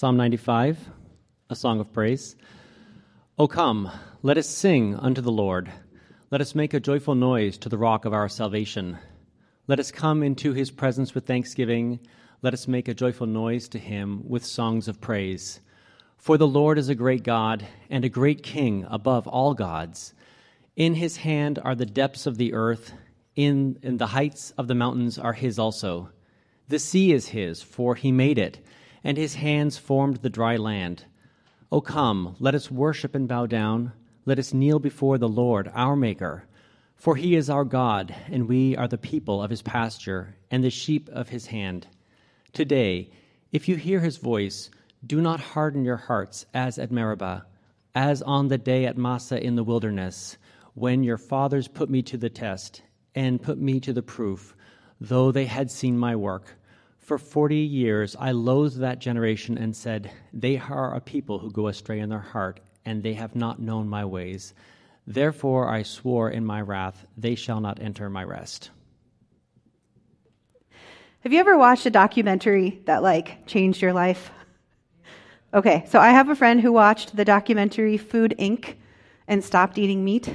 Psalm 95, a song of praise. O come, let us sing unto the Lord. Let us make a joyful noise to the rock of our salvation. Let us come into his presence with thanksgiving. Let us make a joyful noise to him with songs of praise. For the Lord is a great God and a great King above all gods. In his hand are the depths of the earth, in, in the heights of the mountains are his also. The sea is his, for he made it and his hands formed the dry land. O come, let us worship and bow down. Let us kneel before the Lord, our Maker. For he is our God, and we are the people of his pasture, and the sheep of his hand. Today, if you hear his voice, do not harden your hearts as at Meribah, as on the day at Massah in the wilderness, when your fathers put me to the test and put me to the proof, though they had seen my work. For 40 years I loathed that generation and said, They are a people who go astray in their heart, and they have not known my ways. Therefore I swore in my wrath, They shall not enter my rest. Have you ever watched a documentary that like changed your life? Okay, so I have a friend who watched the documentary Food Inc. and stopped eating meat.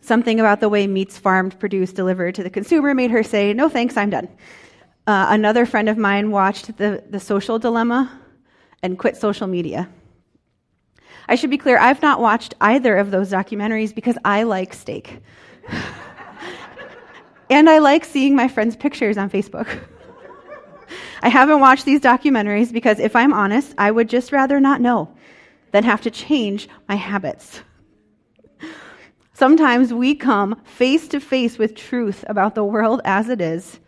Something about the way meat's farmed, produced, delivered to the consumer made her say, No thanks, I'm done. Uh, another friend of mine watched the, the Social Dilemma and quit social media. I should be clear, I've not watched either of those documentaries because I like steak. and I like seeing my friends' pictures on Facebook. I haven't watched these documentaries because, if I'm honest, I would just rather not know than have to change my habits. Sometimes we come face to face with truth about the world as it is,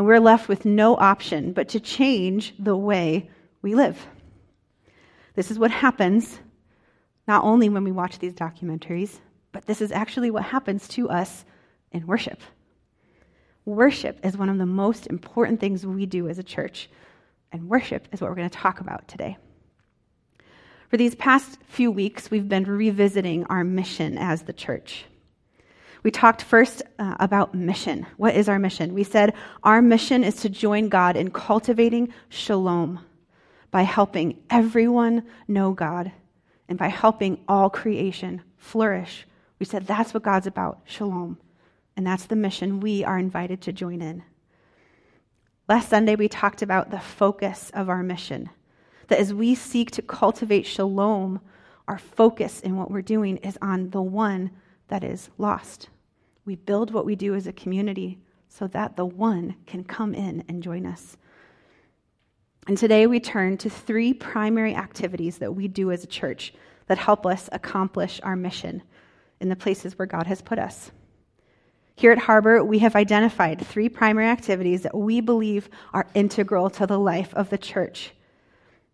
and we're left with no option but to change the way we live. This is what happens not only when we watch these documentaries, but this is actually what happens to us in worship. Worship is one of the most important things we do as a church, and worship is what we're going to talk about today. For these past few weeks, we've been revisiting our mission as the church. We talked first uh, about mission. What is our mission? We said our mission is to join God in cultivating shalom by helping everyone know God and by helping all creation flourish. We said that's what God's about shalom. And that's the mission we are invited to join in. Last Sunday, we talked about the focus of our mission. That as we seek to cultivate shalom, our focus in what we're doing is on the one that is lost. We build what we do as a community so that the one can come in and join us. And today we turn to three primary activities that we do as a church that help us accomplish our mission in the places where God has put us. Here at Harbor, we have identified three primary activities that we believe are integral to the life of the church.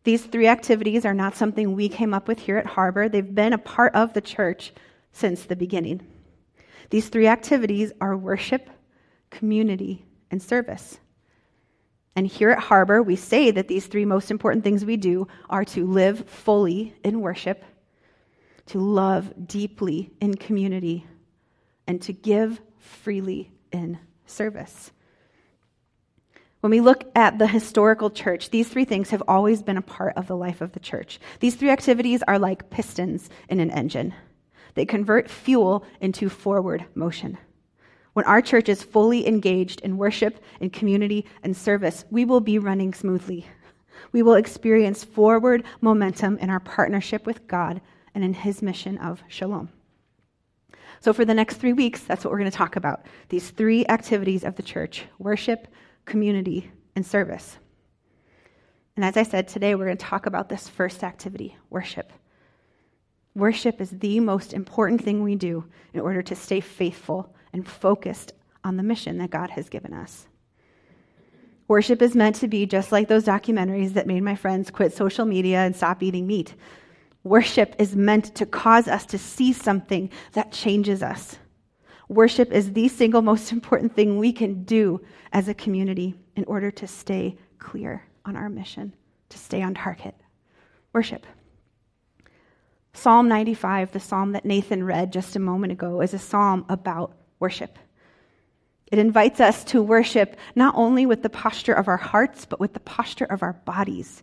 These three activities are not something we came up with here at Harbor, they've been a part of the church since the beginning. These three activities are worship, community, and service. And here at Harbor, we say that these three most important things we do are to live fully in worship, to love deeply in community, and to give freely in service. When we look at the historical church, these three things have always been a part of the life of the church. These three activities are like pistons in an engine. They convert fuel into forward motion. When our church is fully engaged in worship, in community, and service, we will be running smoothly. We will experience forward momentum in our partnership with God and in His mission of shalom. So, for the next three weeks, that's what we're going to talk about these three activities of the church worship, community, and service. And as I said, today we're going to talk about this first activity worship. Worship is the most important thing we do in order to stay faithful and focused on the mission that God has given us. Worship is meant to be just like those documentaries that made my friends quit social media and stop eating meat. Worship is meant to cause us to see something that changes us. Worship is the single most important thing we can do as a community in order to stay clear on our mission, to stay on target. Worship. Psalm 95, the psalm that Nathan read just a moment ago, is a psalm about worship. It invites us to worship not only with the posture of our hearts, but with the posture of our bodies.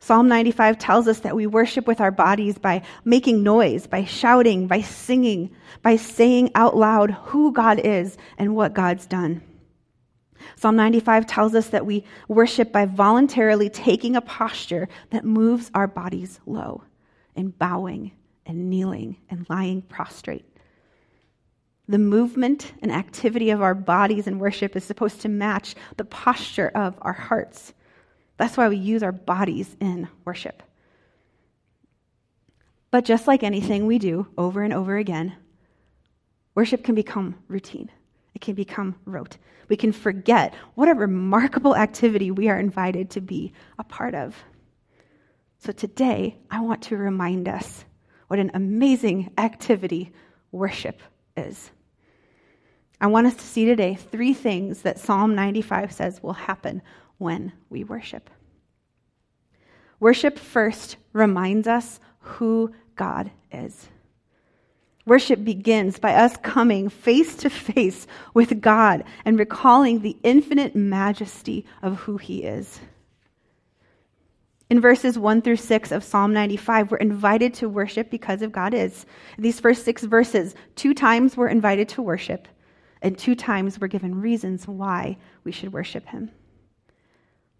Psalm 95 tells us that we worship with our bodies by making noise, by shouting, by singing, by saying out loud who God is and what God's done. Psalm 95 tells us that we worship by voluntarily taking a posture that moves our bodies low and bowing and kneeling and lying prostrate. The movement and activity of our bodies in worship is supposed to match the posture of our hearts. That's why we use our bodies in worship. But just like anything we do over and over again, worship can become routine. It can become rote. We can forget what a remarkable activity we are invited to be a part of. So today, I want to remind us what an amazing activity worship is. I want us to see today three things that Psalm 95 says will happen when we worship. Worship first reminds us who God is. Worship begins by us coming face to face with God and recalling the infinite majesty of who He is. In verses 1 through 6 of Psalm 95, we're invited to worship because of God is. These first six verses, two times we're invited to worship, and two times we're given reasons why we should worship Him.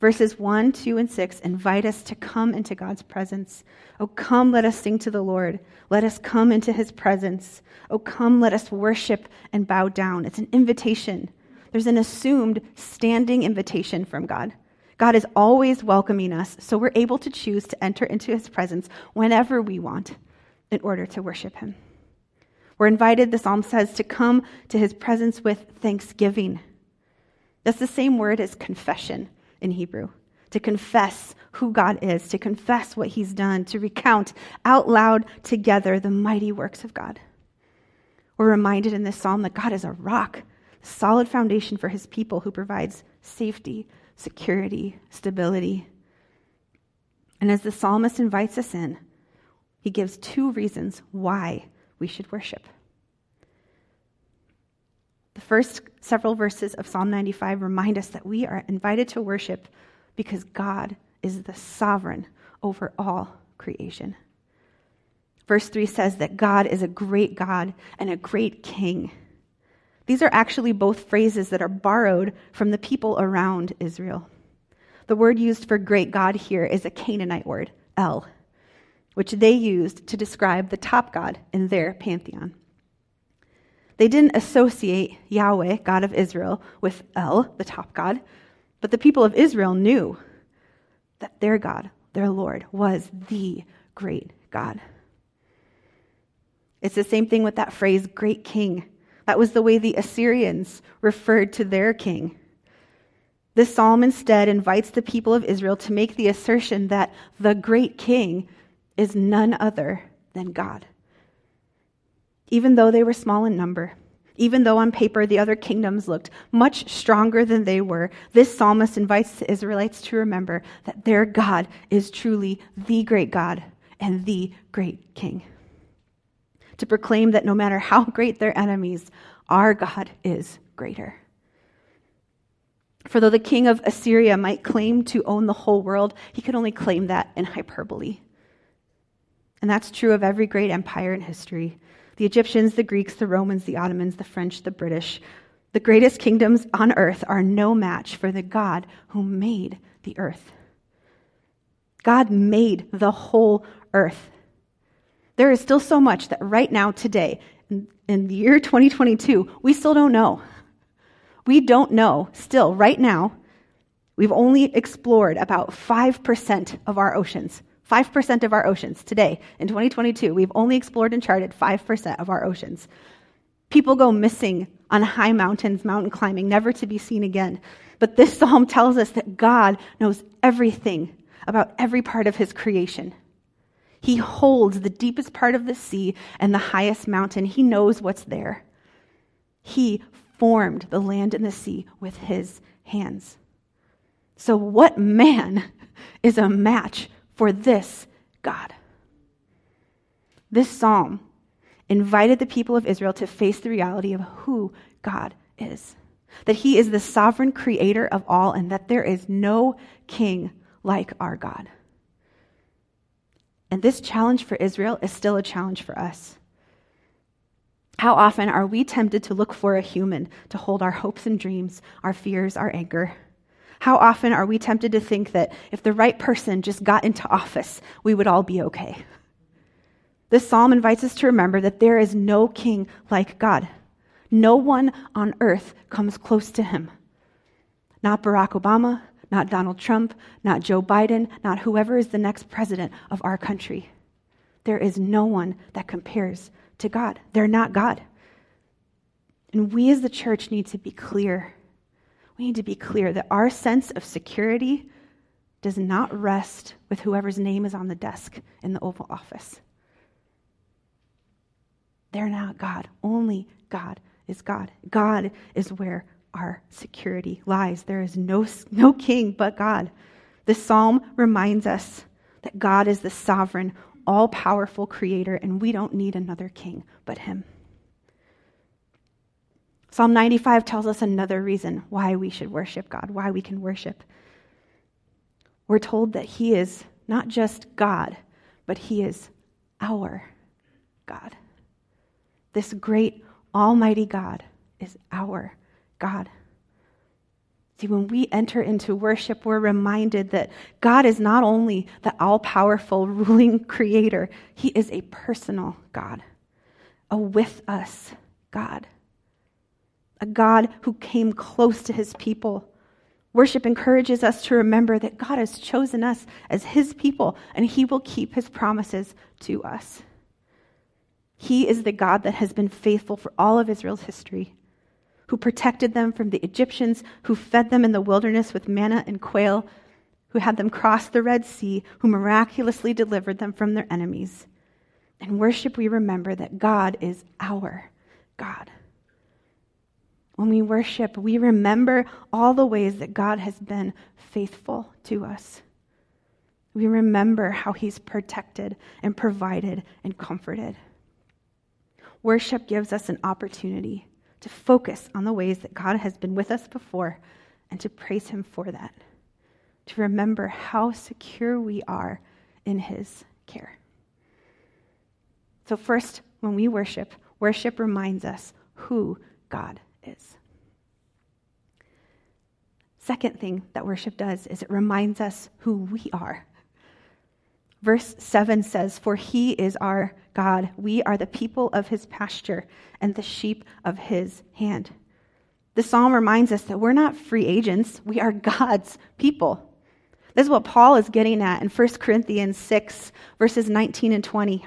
Verses 1, 2, and 6 invite us to come into God's presence. Oh, come, let us sing to the Lord. Let us come into his presence. Oh, come, let us worship and bow down. It's an invitation. There's an assumed standing invitation from God. God is always welcoming us, so we're able to choose to enter into his presence whenever we want in order to worship him. We're invited, the psalm says, to come to his presence with thanksgiving. That's the same word as confession in Hebrew. To confess who God is, to confess what He's done, to recount out loud together the mighty works of God. We're reminded in this psalm that God is a rock, solid foundation for His people who provides safety, security, stability. And as the psalmist invites us in, he gives two reasons why we should worship. The first several verses of Psalm 95 remind us that we are invited to worship because God is the sovereign over all creation. Verse 3 says that God is a great God and a great king. These are actually both phrases that are borrowed from the people around Israel. The word used for great God here is a Canaanite word, El, which they used to describe the top god in their pantheon. They didn't associate Yahweh, God of Israel, with El, the top God, but the people of Israel knew that their God, their Lord, was the great God. It's the same thing with that phrase, great king. That was the way the Assyrians referred to their king. This psalm instead invites the people of Israel to make the assertion that the great king is none other than God even though they were small in number. Even though on paper the other kingdoms looked much stronger than they were, this psalmist invites the Israelites to remember that their God is truly the great God and the great King. To proclaim that no matter how great their enemies, our God is greater. For though the king of Assyria might claim to own the whole world, he could only claim that in hyperbole. And that's true of every great empire in history. The Egyptians, the Greeks, the Romans, the Ottomans, the French, the British, the greatest kingdoms on earth are no match for the God who made the earth. God made the whole earth. There is still so much that right now, today, in, the year 2022, we still don't know. We don't know, still, right now, we've only explored about 5% of our oceans. 5% of our oceans today in 2022. We've only explored and charted 5% of our oceans. People go missing on high mountains, mountain climbing, never to be seen again. But this psalm tells us that God knows everything about every part of his creation. He holds the deepest part of the sea and the highest mountain. He knows what's there. He formed the land and the sea with his hands. So, what man is a match for this God. This psalm invited the people of Israel to face the reality of who God is. That he is the sovereign creator of all and that there is no king like our God. And this challenge for Israel is still a challenge for us. How often are we tempted to look for a human to hold our hopes and dreams, our fears, our anger? How often are we tempted to think that if the right person just got into office, we would all be okay? This psalm invites us to remember that there is no king like God. No one on earth comes close to him. Not Barack Obama, not Donald Trump, not Joe Biden, not whoever is the next president of our country. There is no one that compares to God. They're not God. And we as the church need to be clear. We need to be clear that our sense of security does not rest with whoever's name is on the desk in the Oval Office. They're not God. Only God is God. God is where our security lies. There is no, no king but God. The psalm reminds us that God is the sovereign, all powerful creator, and we don't need another king but him. Psalm 95 tells us another reason why we should worship God, why we can worship. We're told that he is not just God, but he is our God. This great, almighty God is our God. See, when we enter into worship, we're reminded that God is not only the all powerful ruling creator, He is a personal God, a with us God, a God who came close to His people. Worship encourages us to remember that God has chosen us as His people, and He will keep His promises to us. He is the God that has been faithful for all of Israel's history who protected them from the Egyptians, who fed them in the wilderness with manna and quail, who had them cross the Red Sea, who miraculously delivered them from their enemies. In worship, we remember that God is our God. When we worship, we remember all the ways that God has been faithful to us. We remember how he's protected and provided and comforted. Worship gives us an opportunity to focus on the ways that God has been with us before and to praise Him for that. To remember how secure we are in His care. So, first, when we worship, worship reminds us who God is. Second thing that worship does is it reminds us who we are. Verse 7 says, For he is our God. We are the people of his pasture and the sheep of his hand. The psalm reminds us that we're not free agents, we are God's people. This is what Paul is getting at in 1 Corinthians 6, verses 19 and 20.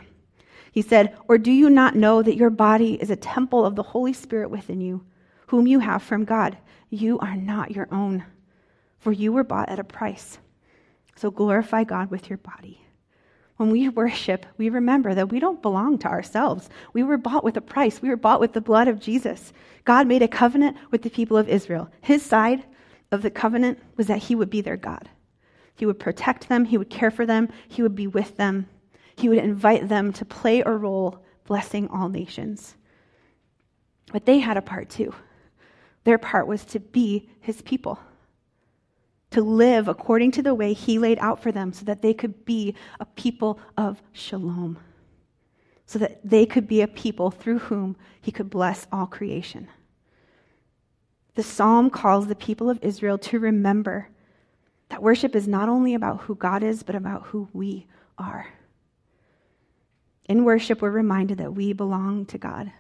He said, Or do you not know that your body is a temple of the Holy Spirit within you, whom you have from God? You are not your own, for you were bought at a price. So glorify God with your body. When we worship, we remember that we don't belong to ourselves. We were bought with a price. We were bought with the blood of Jesus. God made a covenant with the people of Israel. His side of the covenant was that he would be their God. He would protect them, he would care for them, he would be with them, he would invite them to play a role blessing all nations. But they had a part too. Their part was to be his people to live according to the way he laid out for them so that they could be a people of shalom, so that they could be a people through whom he could bless all creation. The psalm calls the people of Israel to remember that worship is not only about who God is, but about who we are. In worship, we're reminded that we belong to God,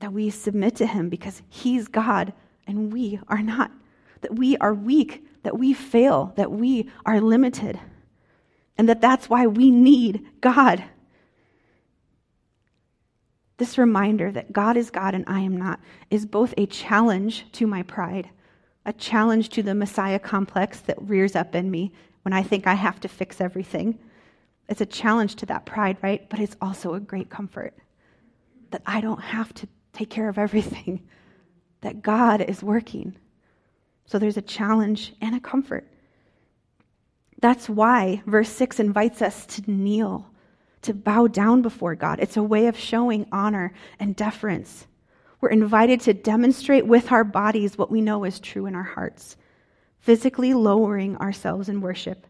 that we submit to Him because He's God and we are not that we are weak, that we fail, that we are limited, and that that's why we need God. This reminder that God is God and I am not is both a challenge to my pride, a challenge to the Messiah complex that rears up in me when I think I have to fix everything. It's a challenge to that pride, right? But it's also a great comfort that I don't have to take care of everything, that God is working. So there's a challenge and a comfort. That's why verse 6 invites us to kneel, to bow down before God. It's a way of showing honor and deference. We're invited to demonstrate with our bodies what we know is true in our hearts, physically lowering ourselves in worship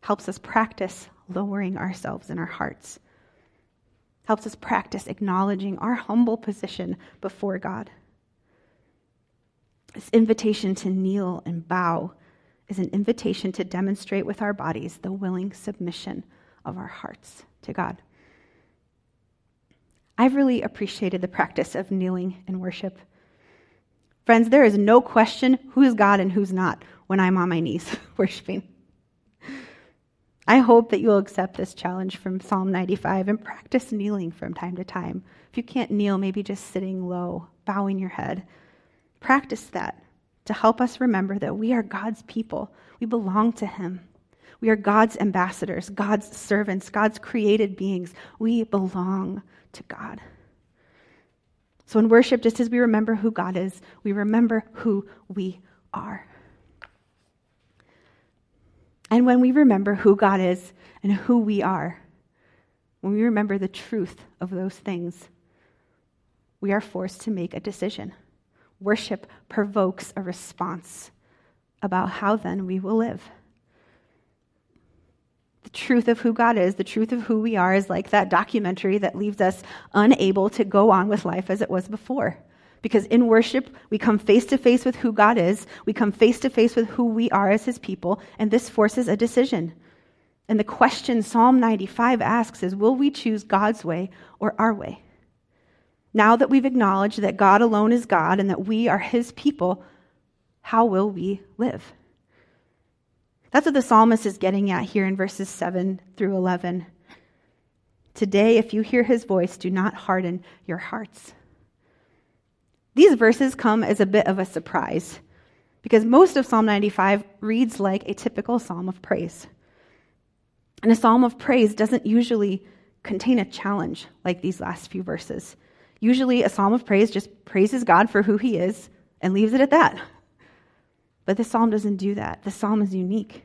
helps us practice lowering ourselves in our hearts, helps us practice acknowledging our humble position before God. This invitation to kneel and bow is an invitation to demonstrate with our bodies the willing submission of our hearts to God. I've really appreciated the practice of kneeling in worship. Friends, there is no question who's God and who's not when I'm on my knees worshiping. I hope that you'll accept this challenge from Psalm 95 and practice kneeling from time to time. If you can't kneel, maybe just sitting low, bowing your head. Practice that to help us remember that we are God's people. We belong to Him. We are God's ambassadors, God's servants, God's created beings. We belong to God. So in worship, just as we remember who God is, we remember who we are. And when we remember who God is and who we are, when we remember the truth of those things, we are forced to make a decision. Worship provokes a response about how then we will live. The truth of who God is, the truth of who we are, is like that documentary that leaves us unable to go on with life as it was before. Because in worship, we come face to face with who God is, we come face to face with who we are as His people, and this forces a decision. And the question Psalm 95 asks is Will we choose God's way or our way? Now that we've acknowledged that God alone is God and that we are His people, how will we live? That's what the psalmist is getting at here in verses 7 through 11. Today, if you hear his voice, do not harden your hearts. These verses come as a bit of a surprise because most of Psalm 95 reads like a typical psalm of praise. And a psalm of praise doesn't usually contain a challenge like these last few verses. Usually, a psalm of praise just praises God for who he is and leaves it at that. But this psalm doesn't do that. The psalm is unique.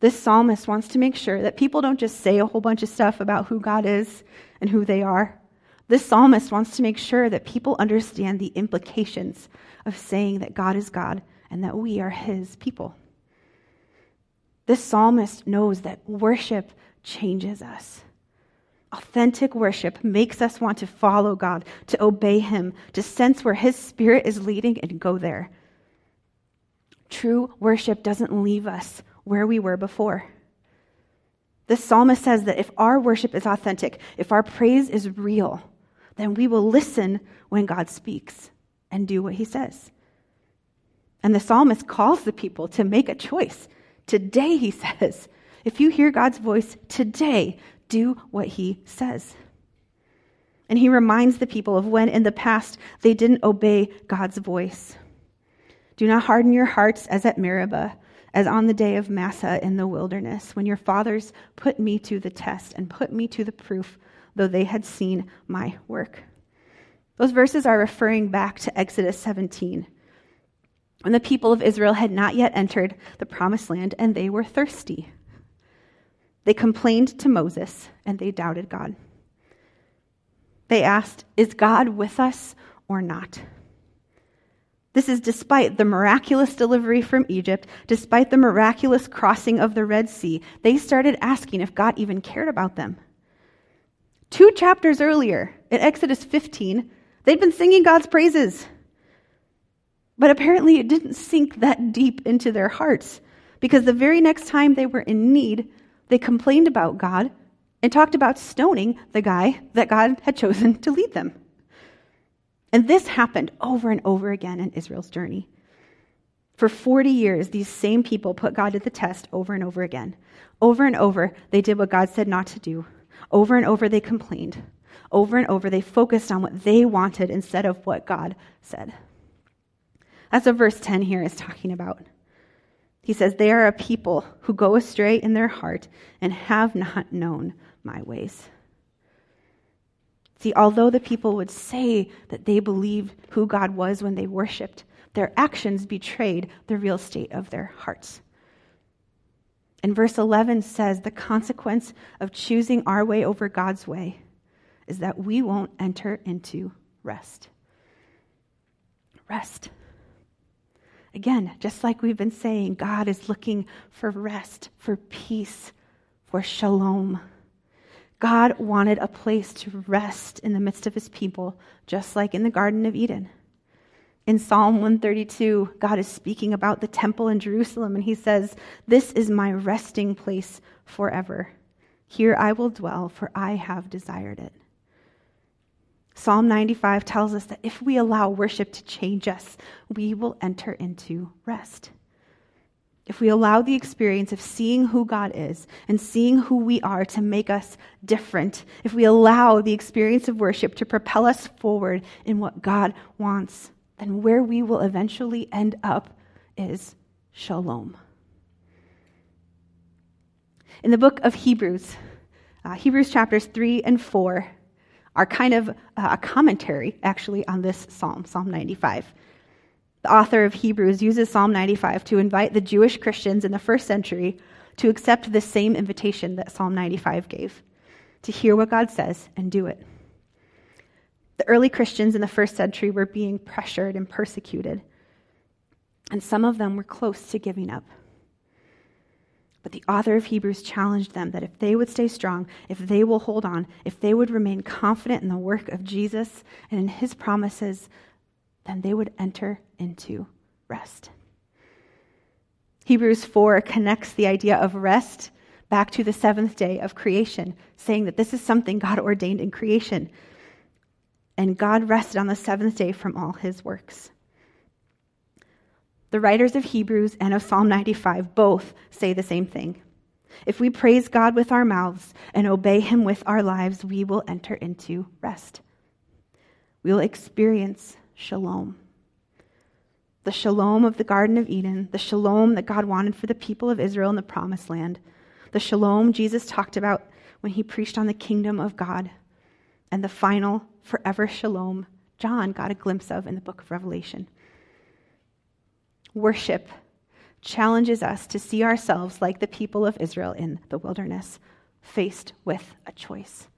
This psalmist wants to make sure that people don't just say a whole bunch of stuff about who God is and who they are. This psalmist wants to make sure that people understand the implications of saying that God is God and that we are his people. This psalmist knows that worship changes us. Authentic worship makes us want to follow God, to obey Him, to sense where His Spirit is leading and go there. True worship doesn't leave us where we were before. The psalmist says that if our worship is authentic, if our praise is real, then we will listen when God speaks and do what he says. And the psalmist calls the people to make a choice. Today, he says, if you hear God's voice today, do what he says. And he reminds the people of when in the past they didn't obey God's voice. Do not harden your hearts as at Meribah, as on the day of Massah in the wilderness, when your fathers put me to the test and put me to the proof, though they had seen my work. Those verses are referring back to Exodus 17, when the people of Israel had not yet entered the promised land and they were thirsty. They complained to Moses and they doubted God. They asked, Is God with us or not? This is despite the miraculous delivery from Egypt, despite the miraculous crossing of the Red Sea. They started asking if God even cared about them. Two chapters earlier, in Exodus 15, they'd been singing God's praises. But apparently, it didn't sink that deep into their hearts because the very next time they were in need, they complained about God and talked about stoning the guy that God had chosen to lead them. And this happened over and over again in Israel's journey. For 40 years, these same people put God to the test over and over again. Over and over, they did what God said not to do. Over and over, they complained. Over and over, they focused on what they wanted instead of what God said. That's what verse 10 here is talking about. He says, They are a people who go astray in their heart and have not known my ways. See, although the people would say that they believed who God was when they worshiped, their actions betrayed the real state of their hearts. And verse 11 says the consequence of choosing our way over God's way is that we won't enter into rest. Rest. Again, just like we've been saying, God is looking for rest, for peace, for shalom. God wanted a place to rest in the midst of his people, just like in the Garden of Eden. In Psalm 132, God is speaking about the temple in Jerusalem, and he says, This is my resting place forever. Here I will dwell, for I have desired it. Psalm 95 tells us that if we allow worship to change us, we will enter into rest if we allow the experience of seeing who God is and seeing who we are to make us different, if we allow the experience of worship to propel us forward in what God wants, then where we will eventually end up is shalom. In the book of Hebrews, uh, Hebrews chapters 3 and 4 are kind of uh, a commentary, actually, on this psalm, Psalm 95. The author of Hebrews uses Psalm 95 to invite the Jewish Christians in the first century to accept the same invitation that Psalm 95 gave to hear what God says and do it. The early Christians in the first century were being pressured and persecuted, and some of them were close to giving up. But the author of Hebrews challenged them that if they would stay strong, if they will hold on, if they would remain confident in the work of Jesus and in his promises, then they would enter into rest. Hebrews 4 connects the idea of rest back to the seventh day of creation, saying that this is something God ordained in creation. And God rested on the seventh day from all his works. The writers of Hebrews and of Psalm 95 both say the same thing. If we praise God with our mouths and obey him with our lives, we will enter into rest. We will experience shalom. The shalom of the Garden of Eden, the shalom that God wanted for the people of Israel in the promised land, the shalom Jesus talked about when he preached on the kingdom of God, and the final forever shalom John got a glimpse of in the book of Revelation. Worship challenges us to see ourselves like the people of Israel in the wilderness, faced with a choice.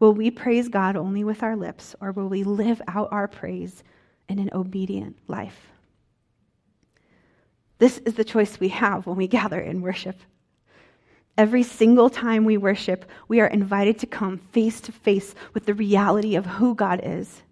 Will we praise God only with our lips, or will we live out our praise in an obedient life? This is the choice we have when we gather in worship. Every single time we worship, we are invited to come face to face with the reality of who God is.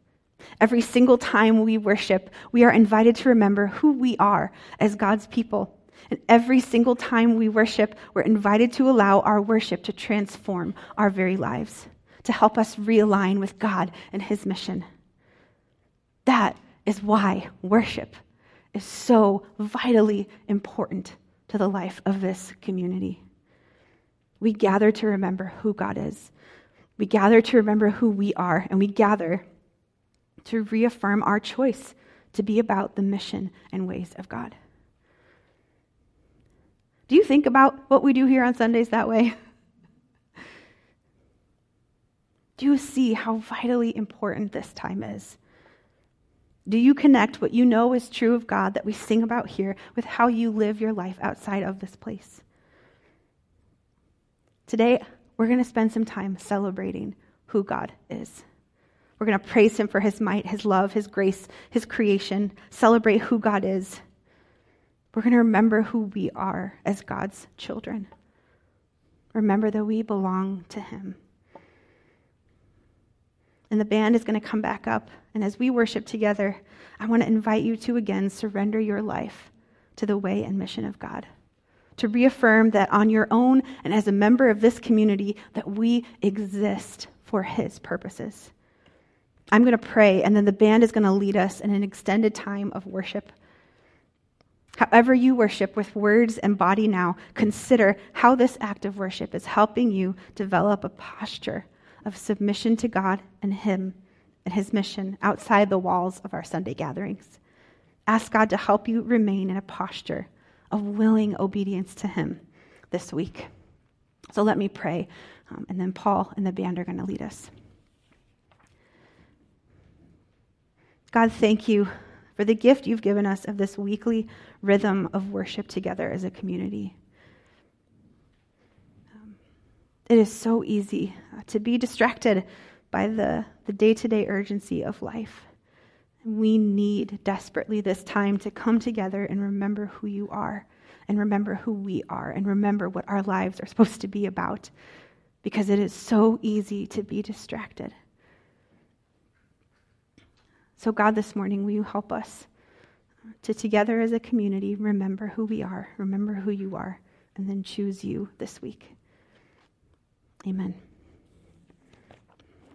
Every single time we worship, we are invited to remember who we are as God's people. And every single time we worship, we're invited to allow our worship to transform our very lives to help us realign with God and His mission. That is why worship is so vitally important to the life of this community. We gather to remember who God is. We gather to remember who we are, and we gather to reaffirm our choice to be about the mission and ways of God. Do you think about what we do here on Sundays that way? Do you see how vitally important this time is? Do you connect what you know is true of God that we sing about here with how you live your life outside of this place? Today, we're going to spend some time celebrating who God is. We're going to praise Him for His might, His love, His grace, His creation, celebrate who God is. We're going to remember who we are as God's children. Remember that we belong to Him. And the band is going to come back up. And as we worship together, I want to invite you to again surrender your life to the way and mission of God. To reaffirm that on your own and as a member of this community, that we exist for His purposes. I'm going to pray, and then the band is going to lead us in an extended time of worship. However, you worship with words and body now, consider how this act of worship is helping you develop a posture of submission to God and Him and His mission outside the walls of our Sunday gatherings. Ask God to help you remain in a posture of willing obedience to Him this week. So let me pray, um, and then Paul and the band are going to lead us. God, thank you for the gift you've given us of this weekly rhythm of worship together as a community. It is so easy uh, to be distracted by the, the day-to-day urgency of life. We need desperately this time to come together and remember who you are, and remember who we are, and remember what our lives are supposed to be about, because it is so easy to be distracted. So, God, this morning, will you help us to together as a community remember who we are, remember who you are, and then choose you this week? Amen.